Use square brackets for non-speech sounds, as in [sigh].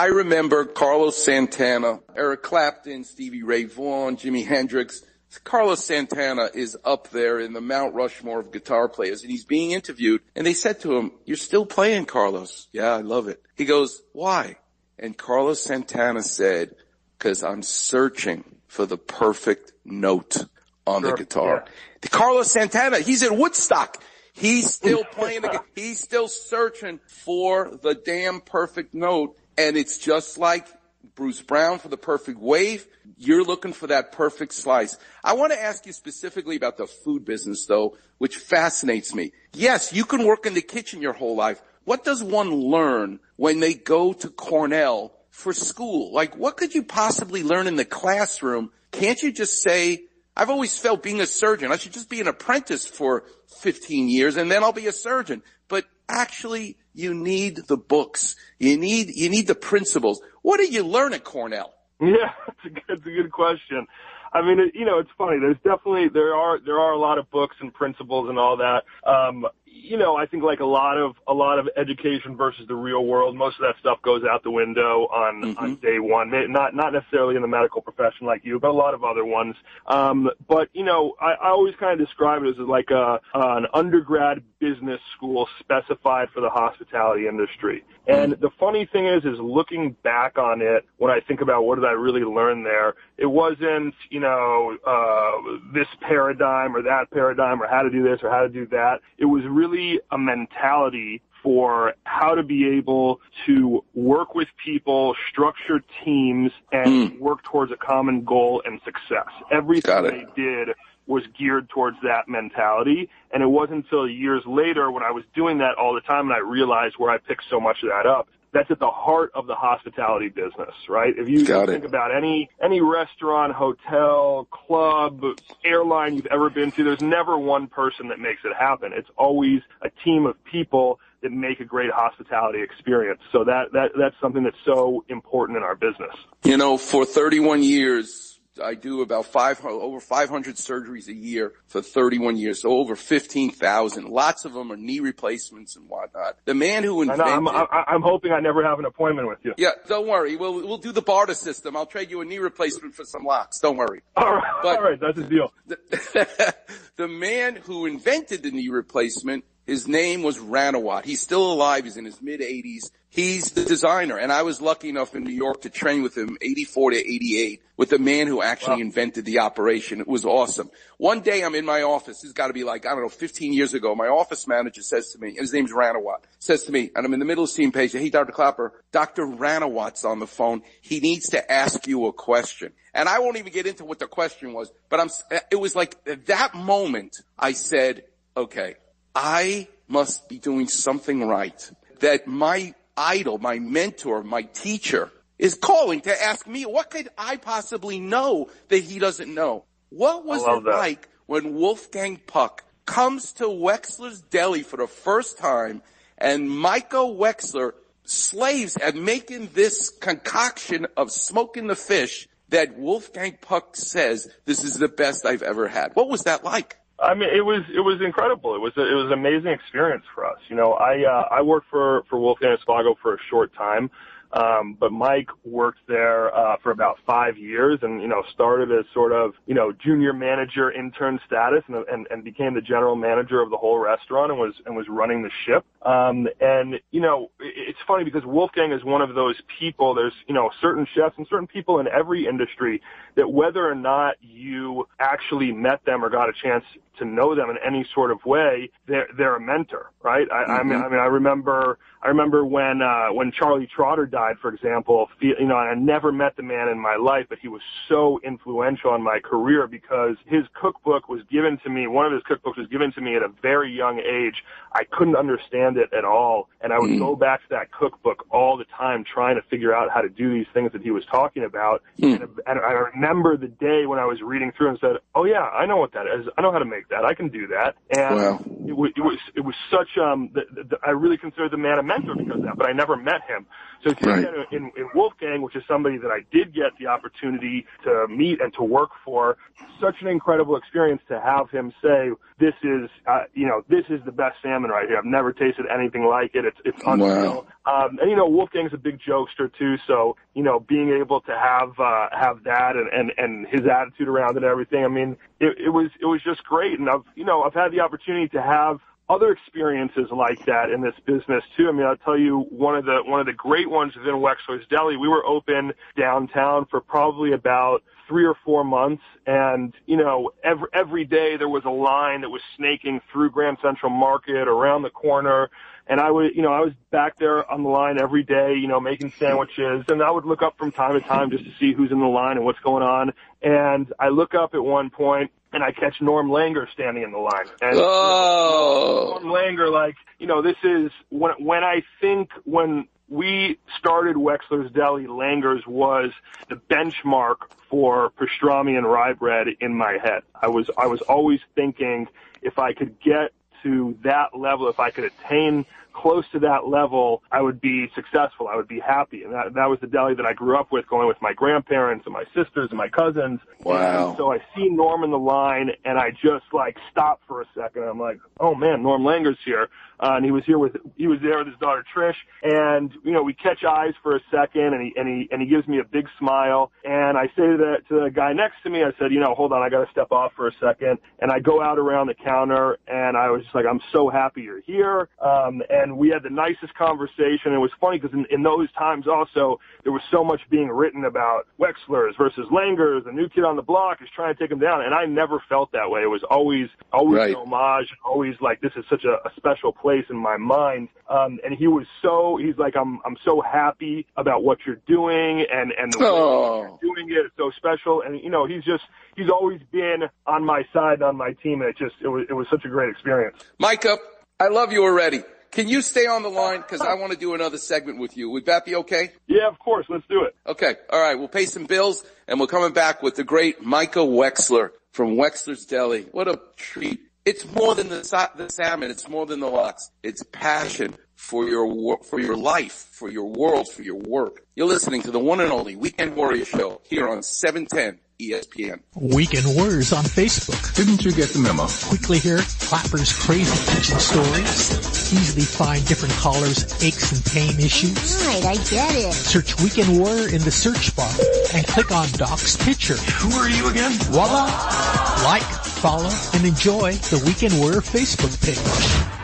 I remember Carlos Santana, Eric Clapton, Stevie Ray Vaughan, Jimi Hendrix. Carlos Santana is up there in the Mount Rushmore of guitar players and he's being interviewed and they said to him, you're still playing Carlos. Yeah, I love it. He goes, why? And Carlos Santana said, cause I'm searching for the perfect note on sure, the guitar. Yeah. Carlos Santana, he's at Woodstock. He's still [laughs] playing the, he's still searching for the damn perfect note. And it's just like Bruce Brown for the perfect wave. You're looking for that perfect slice. I want to ask you specifically about the food business though, which fascinates me. Yes, you can work in the kitchen your whole life. What does one learn when they go to Cornell for school? Like what could you possibly learn in the classroom? Can't you just say, I've always felt being a surgeon, I should just be an apprentice for 15 years and then I'll be a surgeon. But actually you need the books. You need, you need the principles. What did you learn at Cornell? Yeah, [laughs] that's a good, a good question. I mean, it, you know, it's funny. There's definitely there are there are a lot of books and principles and all that. Um, you know, I think like a lot of a lot of education versus the real world, most of that stuff goes out the window on mm-hmm. on day one. Not not necessarily in the medical profession like you, but a lot of other ones. Um, but you know, I, I always kind of describe it as like a an undergrad business school specified for the hospitality industry. And the funny thing is, is looking back on it, when I think about what did I really learn there, it wasn't, you know, uh, this paradigm or that paradigm or how to do this or how to do that. It was really a mentality for how to be able to work with people, structure teams, and mm. work towards a common goal and success. Everything they did was geared towards that mentality. And it wasn't until years later when I was doing that all the time and I realized where I picked so much of that up that's at the heart of the hospitality business, right? If you Got think it. about any any restaurant, hotel, club, airline you've ever been to, there's never one person that makes it happen. It's always a team of people that make a great hospitality experience. So that that that's something that's so important in our business. You know, for 31 years I do about five, over 500 surgeries a year for 31 years, so over 15,000. Lots of them are knee replacements and whatnot. The man who invented. I know, I'm, I'm hoping I never have an appointment with you. Yeah, don't worry. We'll we'll do the barter system. I'll trade you a knee replacement for some locks. Don't worry. All right, but all right, that's a deal. The, [laughs] the man who invented the knee replacement his name was Ranawat. He's still alive. He's in his mid 80s. He's the designer. And I was lucky enough in New York to train with him 84 to 88 with the man who actually wow. invented the operation. It was awesome. One day I'm in my office. This has got to be like, I don't know, 15 years ago. My office manager says to me, and his name's Ranawat, says to me, and I'm in the middle of seeing patient. Hey, Dr. Clapper, Dr. Ranawat's on the phone. He needs to ask you a question. And I won't even get into what the question was, but I'm, it was like at that moment I said, okay, I must be doing something right. That my idol, my mentor, my teacher is calling to ask me, what could I possibly know that he doesn't know? What was it that. like when Wolfgang Puck comes to Wexler's Deli for the first time and Michael Wexler slaves at making this concoction of smoking the fish that Wolfgang Puck says this is the best I've ever had. What was that like? I mean, it was it was incredible. It was a, it was an amazing experience for us. You know, I uh, I worked for for Wolfgang Espago for a short time, um, but Mike worked there uh, for about five years, and you know started as sort of you know junior manager intern status, and, and and became the general manager of the whole restaurant, and was and was running the ship. Um, and you know it's funny because Wolfgang is one of those people. There's you know certain chefs and certain people in every industry that whether or not you actually met them or got a chance to know them in any sort of way, they're they're a mentor, right? I, mm-hmm. I mean, I mean, I remember I remember when uh, when Charlie Trotter died, for example. You know, I never met the man in my life, but he was so influential in my career because his cookbook was given to me. One of his cookbooks was given to me at a very young age. I couldn't understand it at all, and I would mm-hmm. go back to that cookbook all the time, trying to figure out how to do these things that he was talking about. Mm-hmm. And, and I remember the day when I was reading through and said, "Oh yeah, I know what that is. I know how to make that. I can do that." And wow. it, was, it was it was such um. The, the, I really consider the man a mentor because of that, but I never met him. So to right. in, in Wolfgang, which is somebody that I did get the opportunity to meet and to work for, such an incredible experience to have him say, "This is, uh, you know, this is the best salmon right here. I've never tasted tasted anything like it. It's it's unreal. Wow. Um, and you know, Wolfgang's a big jokester too, so you know, being able to have uh, have that and and and his attitude around it and everything. I mean, it, it was it was just great. And I've you know I've had the opportunity to have other experiences like that in this business too. I mean, I'll tell you one of the one of the great ones within Wexler's Deli. We were open downtown for probably about three or four months, and you know, every every day there was a line that was snaking through Grand Central Market around the corner. And I would, you know, I was back there on the line every day, you know, making sandwiches, and I would look up from time to time just to see who's in the line and what's going on. And I look up at one point, and I catch Norm Langer standing in the line. And oh. Norm Langer, like, you know, this is when when I think when we started Wexler's Deli, Langer's was the benchmark for pastrami and rye bread in my head. I was I was always thinking if I could get to that level, if I could attain close to that level, I would be successful. I would be happy. And that, that was the deli that I grew up with, going with my grandparents and my sisters and my cousins. Wow. And so I see Norm in the line and I just like stop for a second. I'm like, oh man, Norm Langer's here. Uh, and he was here with, he was there with his daughter Trish. And, you know, we catch eyes for a second and he, and he, and he gives me a big smile. And I say to the, to the guy next to me, I said, you know, hold on, I got to step off for a second. And I go out around the counter and I was just like, I'm so happy you're here. Um, and we had the nicest conversation. It was funny because in, in those times also, there was so much being written about Wexler's versus Langer's. The new kid on the block is trying to take him down. And I never felt that way. It was always, always right. an homage, always like, this is such a, a special place in my mind. Um, and he was so, he's like, I'm, I'm so happy about what you're doing and, and the way oh. you're doing it. It's so special. And, you know, he's just, he's always been on my side and on my team. And it just, it was, it was such a great experience. Micah, I love you already. Can you stay on the line? Because I want to do another segment with you. Would that be okay? Yeah, of course. Let's do it. Okay. All right. We'll pay some bills and we're coming back with the great Micah Wexler from Wexler's Deli. What a treat. It's more than the, the salmon. It's more than the lox. It's passion for your for your life, for your world, for your work. You're listening to the one and only Weekend Warrior Show here on 710 ESPN. Weekend Warriors on Facebook. Didn't you get the memo? Quickly hear Clapper's crazy kitchen stories. Easily find different callers' aches and pain issues. Right, I get it. Search Weekend Warrior in the search bar and click on Doc's picture. Who are you again? Voila! Like, follow, and enjoy the Weekend Warrior Facebook page.